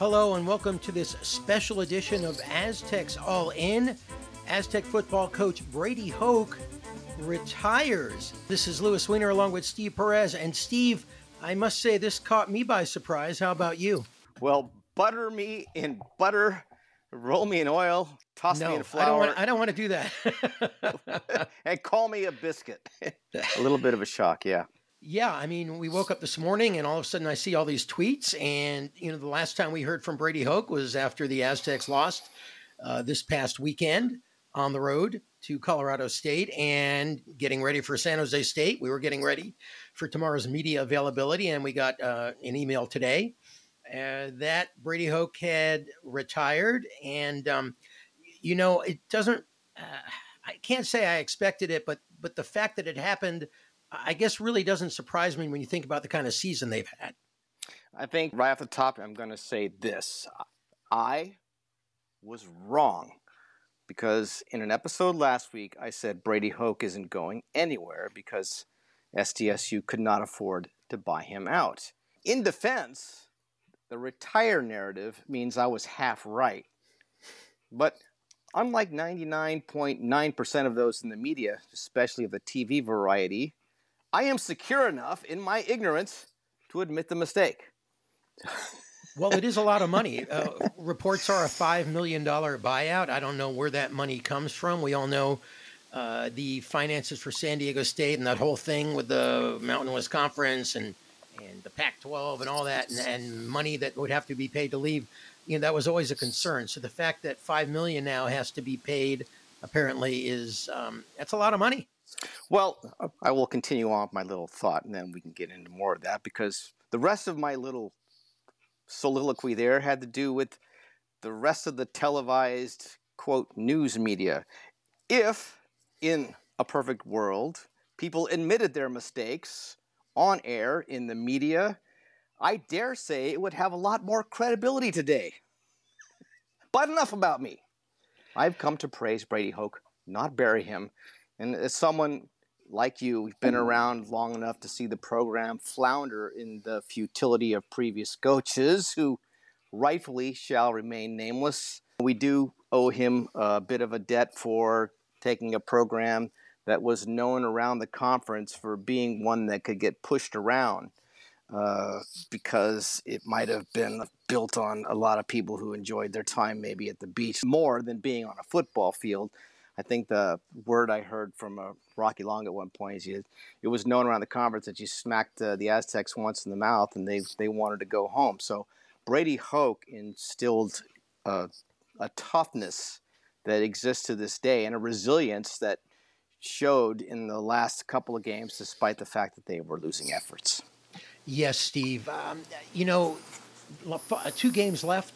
Hello and welcome to this special edition of Aztecs All In. Aztec football coach Brady Hoke retires. This is Louis Weiner along with Steve Perez. And Steve, I must say this caught me by surprise. How about you? Well, butter me in butter, roll me in oil, toss no, me in flour. I don't, want, I don't want to do that. and call me a biscuit. a little bit of a shock, yeah. Yeah, I mean, we woke up this morning and all of a sudden I see all these tweets. And, you know, the last time we heard from Brady Hoke was after the Aztecs lost uh, this past weekend on the road to Colorado State and getting ready for San Jose State. We were getting ready for tomorrow's media availability, and we got uh, an email today uh, that Brady Hoke had retired. And, um, you know, it doesn't, uh, I can't say I expected it, but but the fact that it happened I guess really doesn't surprise me when you think about the kind of season they've had. I think right off the top, I'm going to say this. I was wrong because in an episode last week, I said Brady Hoke isn't going anywhere because SDSU could not afford to buy him out. In defense, the retire narrative means I was half right. But unlike 99.9% of those in the media, especially of the TV variety, I am secure enough in my ignorance to admit the mistake. well, it is a lot of money. Uh, reports are a $5 million buyout. I don't know where that money comes from. We all know uh, the finances for San Diego State and that whole thing with the Mountain West Conference and, and the Pac 12 and all that, and, and money that would have to be paid to leave. You know, that was always a concern. So the fact that 5 million now has to be paid apparently is um, that's a lot of money. Well, oh, I oh. will continue on with my little thought and then we can get into more of that because the rest of my little soliloquy there had to do with the rest of the televised, quote, news media. If, in a perfect world, people admitted their mistakes on air in the media, I dare say it would have a lot more credibility today. But enough about me. I've come to praise Brady Hoke, not bury him. And as someone like you, we've been around long enough to see the program flounder in the futility of previous coaches who rightfully shall remain nameless. We do owe him a bit of a debt for taking a program that was known around the conference for being one that could get pushed around uh, because it might have been built on a lot of people who enjoyed their time maybe at the beach more than being on a football field. I think the word I heard from uh, Rocky Long at one point is you, it was known around the conference that you smacked uh, the Aztecs once in the mouth and they they wanted to go home. So Brady Hoke instilled uh, a toughness that exists to this day and a resilience that showed in the last couple of games, despite the fact that they were losing efforts. Yes, Steve. Um, you know, two games left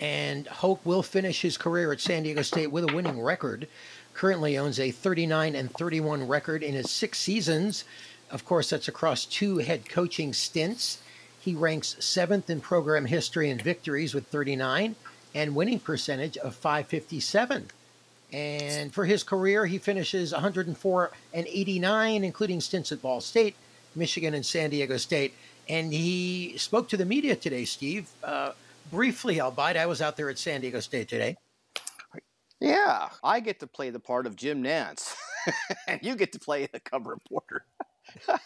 and Hoke will finish his career at San Diego State with a winning record. Currently owns a 39 and 31 record in his six seasons. Of course, that's across two head coaching stints. He ranks seventh in program history in victories with 39 and winning percentage of 557. And for his career, he finishes 104 and 89, including stints at Ball State, Michigan, and San Diego State. And he spoke to the media today, Steve. Uh, briefly, albeit I was out there at San Diego State today. Yeah, I get to play the part of Jim Nantz, and you get to play the cover reporter.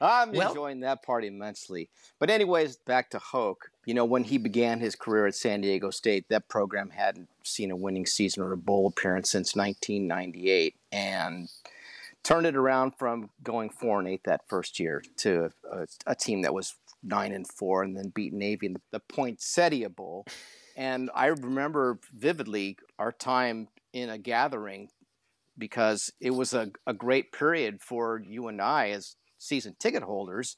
I'm well, enjoying that part immensely. But anyways, back to Hoke. You know, when he began his career at San Diego State, that program hadn't seen a winning season or a bowl appearance since 1998, and turned it around from going four and eight that first year to a, a team that was nine and four, and then beat Navy in the, Poinsettia Bowl. And I remember vividly our time in a gathering because it was a, a great period for you and I as season ticket holders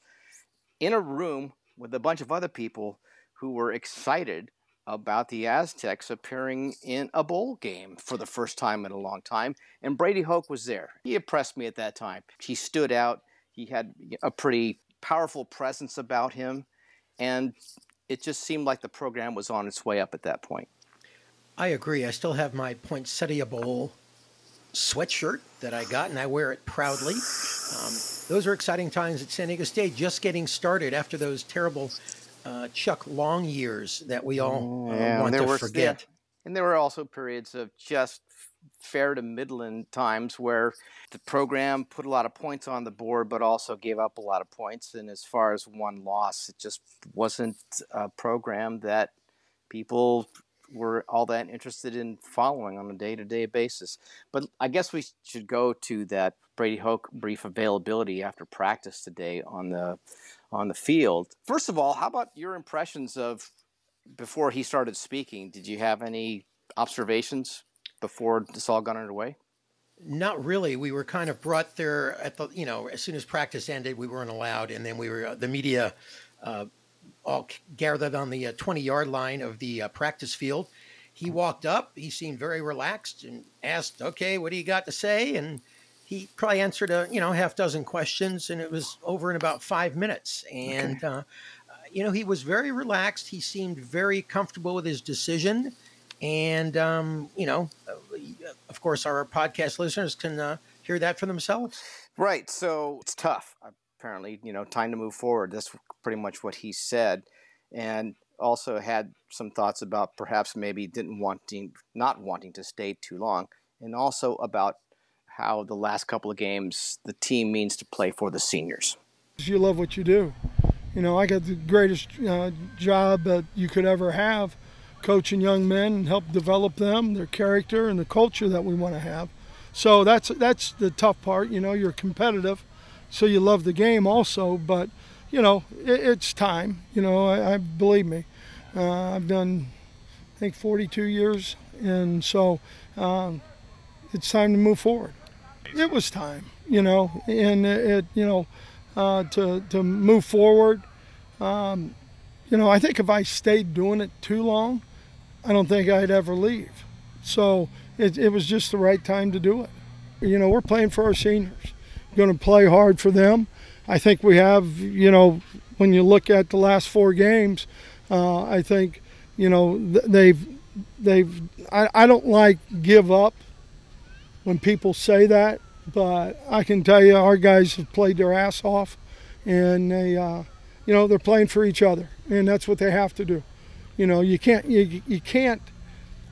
in a room with a bunch of other people who were excited about the Aztecs appearing in a bowl game for the first time in a long time. And Brady Hoke was there. He impressed me at that time. He stood out. He had a pretty powerful presence about him, and it just seemed like the program was on its way up at that point. I agree. I still have my Poinsettia Bowl sweatshirt that I got, and I wear it proudly. Um, those are exciting times at San Diego State, just getting started after those terrible uh, Chuck Long years that we all uh, Yeah, want to were- forget. yeah. And there were also periods of just fair to Midland times where the program put a lot of points on the board, but also gave up a lot of points. And as far as one loss, it just wasn't a program that people were all that interested in following on a day to day basis. But I guess we should go to that Brady Hoke brief availability after practice today on the on the field. First of all, how about your impressions of before he started speaking? Did you have any observations before this all got underway? Not really. We were kind of brought there at the, you know, as soon as practice ended, we weren't allowed, and then we were uh, the media uh, all gathered on the uh, 20 yard line of the uh, practice field. He walked up. He seemed very relaxed and asked, "Okay, what do you got to say?" And he probably answered a you know half dozen questions, and it was over in about five minutes. And uh, uh, you know, he was very relaxed. He seemed very comfortable with his decision. And um, you know, uh, of course, our podcast listeners can uh, hear that for themselves. Right. So it's tough. Apparently, you know, time to move forward. That's pretty much what he said, and also had some thoughts about perhaps maybe didn't wanting not wanting to stay too long, and also about how the last couple of games the team means to play for the seniors. you love what you do. You know, I got the greatest uh, job that you could ever have, coaching young men and help develop them, their character, and the culture that we want to have. So that's that's the tough part. You know, you're competitive, so you love the game also. But you know, it, it's time. You know, I, I believe me. Uh, I've done, I think, 42 years, and so um, it's time to move forward. It was time. You know, and it, it you know uh, to to move forward. Um, you know, I think if I stayed doing it too long, I don't think I'd ever leave. So it, it was just the right time to do it. You know, we're playing for our seniors. Going to play hard for them. I think we have. You know, when you look at the last four games, uh, I think you know they've they've. I, I don't like give up when people say that, but I can tell you our guys have played their ass off, and they, uh, you know, they're playing for each other, and that's what they have to do. You know, you can't, you, you can't,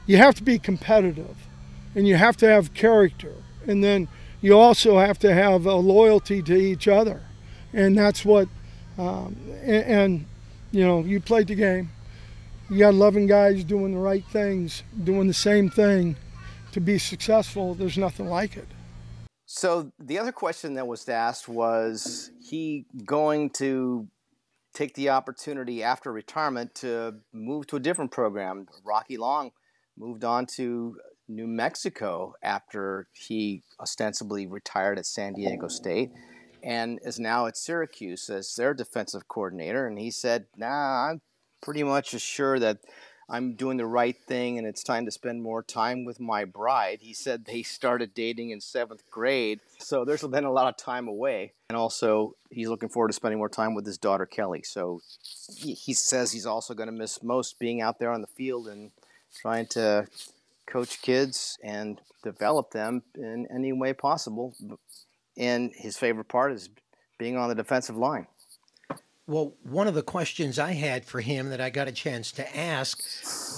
you have to be competitive, and you have to have character, and then you also have to have a loyalty to each other, and that's what, um, and, and you know, you played the game. You got 11 guys doing the right things, doing the same thing. To be successful, there's nothing like it. So the other question that was asked was he going to take the opportunity after retirement to move to a different program? Rocky Long moved on to New Mexico after he ostensibly retired at San Diego State and is now at Syracuse as their defensive coordinator. And he said, Nah, I'm pretty much sure that I'm doing the right thing and it's time to spend more time with my bride. He said they started dating in seventh grade, so there's been a lot of time away. And also, he's looking forward to spending more time with his daughter Kelly. So he says he's also going to miss most being out there on the field and trying to coach kids and develop them in any way possible. And his favorite part is being on the defensive line. Well, one of the questions I had for him that I got a chance to ask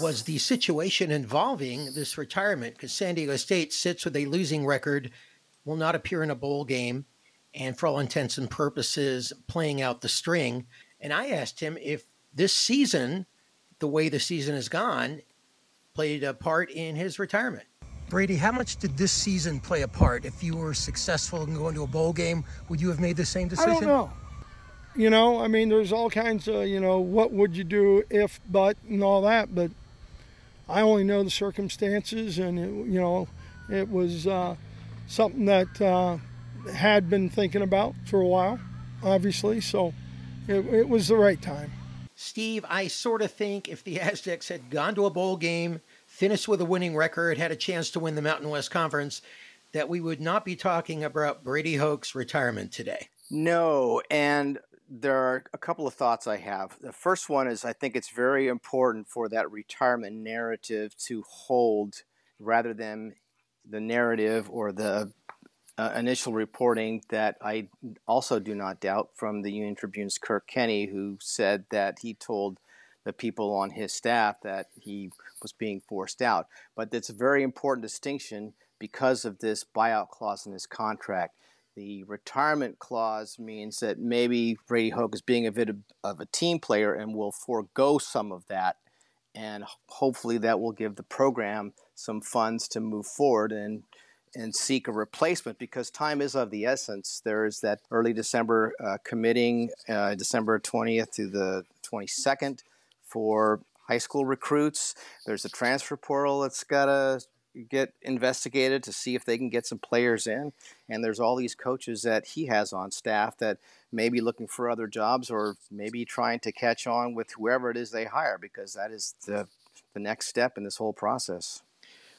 was the situation involving this retirement because San Diego State sits with a losing record, will not appear in a bowl game, and for all intents and purposes, playing out the string. And I asked him if this season, the way the season has gone, played a part in his retirement. Brady, how much did this season play a part? If you were successful in going to a bowl game, would you have made the same decision? I decision? don't know. You know, I mean, there's all kinds of, you know, what would you do if, but, and all that. But I only know the circumstances, and it, you know, it was uh, something that uh, had been thinking about for a while, obviously. So it, it was the right time. Steve, I sort of think if the Aztecs had gone to a bowl game, finished with a winning record, had a chance to win the Mountain West Conference, that we would not be talking about Brady Hoke's retirement today. No, and there are a couple of thoughts I have. The first one is I think it's very important for that retirement narrative to hold rather than the narrative or the uh, initial reporting that I also do not doubt from the Union Tribune's Kirk Kenney, who said that he told the people on his staff that he was being forced out. But that's a very important distinction because of this buyout clause in his contract. The retirement clause means that maybe Brady Hoke is being a bit of, a team player and will forego some of that. And hopefully that will give the program some funds to move forward and and seek a replacement because time is of the essence. There is that early December uh, committing, uh, December 20th to the 22nd for high school recruits. There's a transfer portal that's got to get investigated to see if they can get some players in. And there's all these coaches that he has on staff that may be looking for other jobs or maybe trying to catch on with whoever it is they hire because that is the, the next step in this whole process.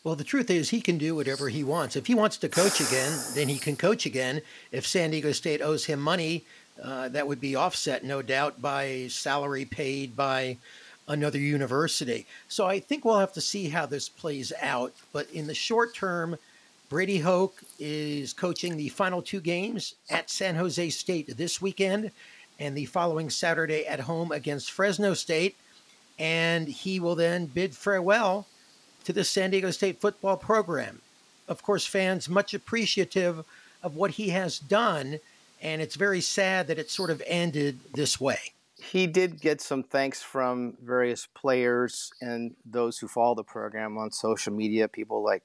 Well, the truth is, he can do whatever he wants. If he wants to coach again, then he can coach again. If San Diego State owes him money, uh, that would be offset, no doubt, by salary paid by another university. So I think we'll have to see how this plays out. But in the short term, Brady Hoke is coaching the final two games at San Jose State this weekend and the following Saturday at home against Fresno State. And he will then bid farewell to the San Diego State football program. Of course, fans much appreciative of what he has done, and it's very sad that it sort of ended this way. He did get some thanks from various players and those who follow the program on social media, people like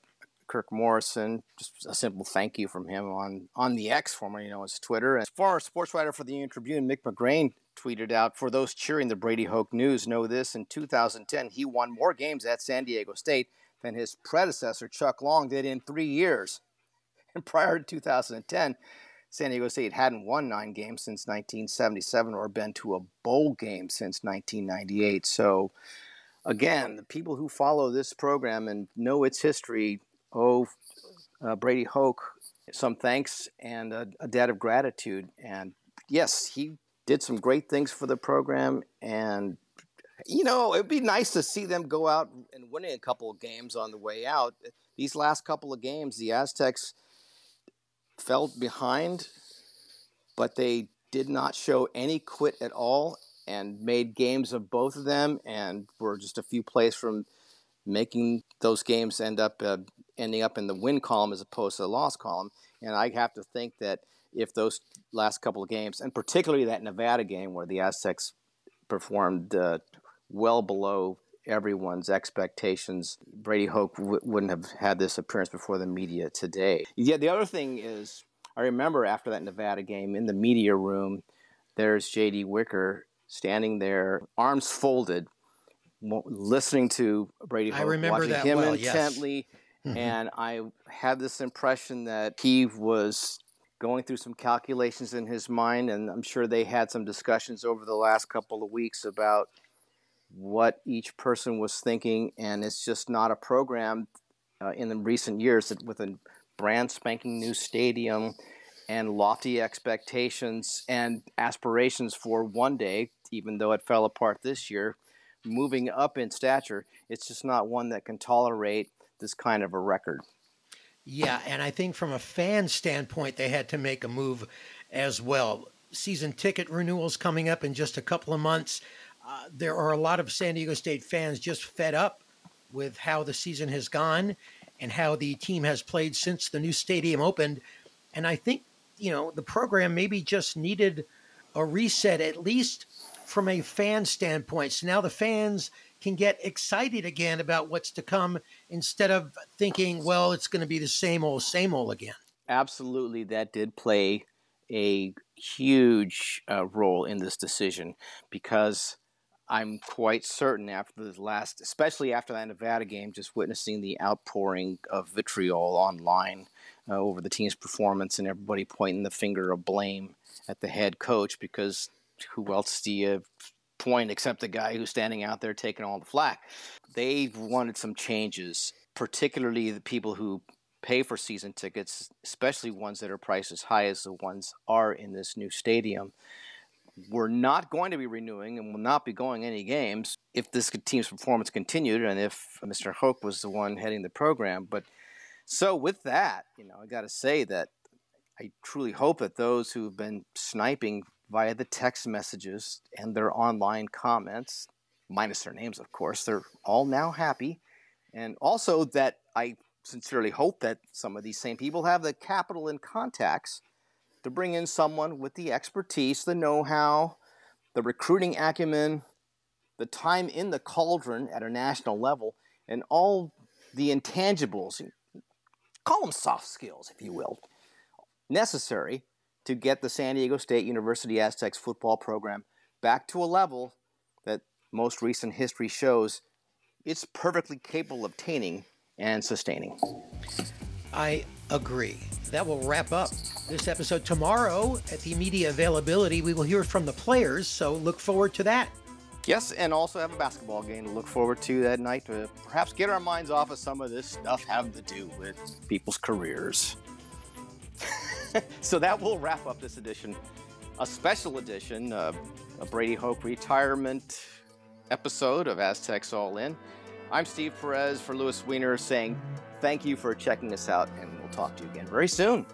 Kirk Morrison, just a simple thank you from him on, on the X, formerly known as Twitter. And former sports writer for the Union Tribune, Mick McGrane, tweeted out For those cheering the Brady Hoke news, know this in 2010, he won more games at San Diego State than his predecessor, Chuck Long, did in three years. And prior to 2010, San Diego State hadn't won nine games since 1977 or been to a bowl game since 1998. So, again, the people who follow this program and know its history owe uh, Brady Hoke some thanks and a, a debt of gratitude. And yes, he did some great things for the program and you know, it'd be nice to see them go out and winning a couple of games on the way out. These last couple of games, the Aztecs fell behind, but they did not show any quit at all and made games of both of them and were just a few plays from making those games end up uh, ending up in the win column as opposed to the loss column. And I have to think that if those last couple of games, and particularly that Nevada game where the Aztecs performed uh, well below everyone's expectations, Brady Hoke w- wouldn't have had this appearance before the media today. Yeah, the other thing is, I remember after that Nevada game in the media room, there's J.D. Wicker standing there, arms folded, listening to Brady Hoke, watching him well, intently. Yes. Mm-hmm. And I had this impression that he was going through some calculations in his mind, and I'm sure they had some discussions over the last couple of weeks about what each person was thinking, and it's just not a program uh, in the recent years that with a brand spanking new stadium and lofty expectations and aspirations for one day, even though it fell apart this year, moving up in stature, it's just not one that can tolerate this kind of a record. Yeah, and I think from a fan standpoint, they had to make a move as well. Season ticket renewals coming up in just a couple of months. There are a lot of San Diego State fans just fed up with how the season has gone and how the team has played since the new stadium opened. And I think, you know, the program maybe just needed a reset, at least from a fan standpoint. So now the fans can get excited again about what's to come instead of thinking, well, it's going to be the same old, same old again. Absolutely, that did play a huge uh, role in this decision because I'm quite certain after the last, especially after that Nevada game, just witnessing the outpouring of vitriol online uh, over the team's performance and everybody pointing the finger of blame at the head coach because who else do you point except the guy who's standing out there taking all the flack? They wanted some changes, particularly the people who pay for season tickets, especially ones that are priced as high as the ones are in this new stadium we're not going to be renewing and will not be going any games if this team's performance continued and if Mr. Hoke was the one heading the program. But so with that, you know, I got to say that I truly hope that those who've been sniping via the text messages and their online comments, minus their names, of course, they're all now happy. And also that I sincerely hope that some of these same people have the capital and contacts to bring in someone with the expertise, the know how, the recruiting acumen, the time in the cauldron at a national level, and all the intangibles, call them soft skills, if you will, necessary to get the San Diego State University Aztecs football program back to a level that most recent history shows it's perfectly capable of attaining and sustaining. I agree. That will wrap up this episode. Tomorrow, at the media availability, we will hear from the players, so look forward to that. Yes, and also have a basketball game to look forward to that night to perhaps get our minds off of some of this stuff having to do with people's careers. so that will wrap up this edition, a special edition, uh, a Brady Hoke retirement episode of Aztecs All In. I'm Steve Perez for Louis Weiner saying thank you for checking us out, and we'll talk to you again very soon.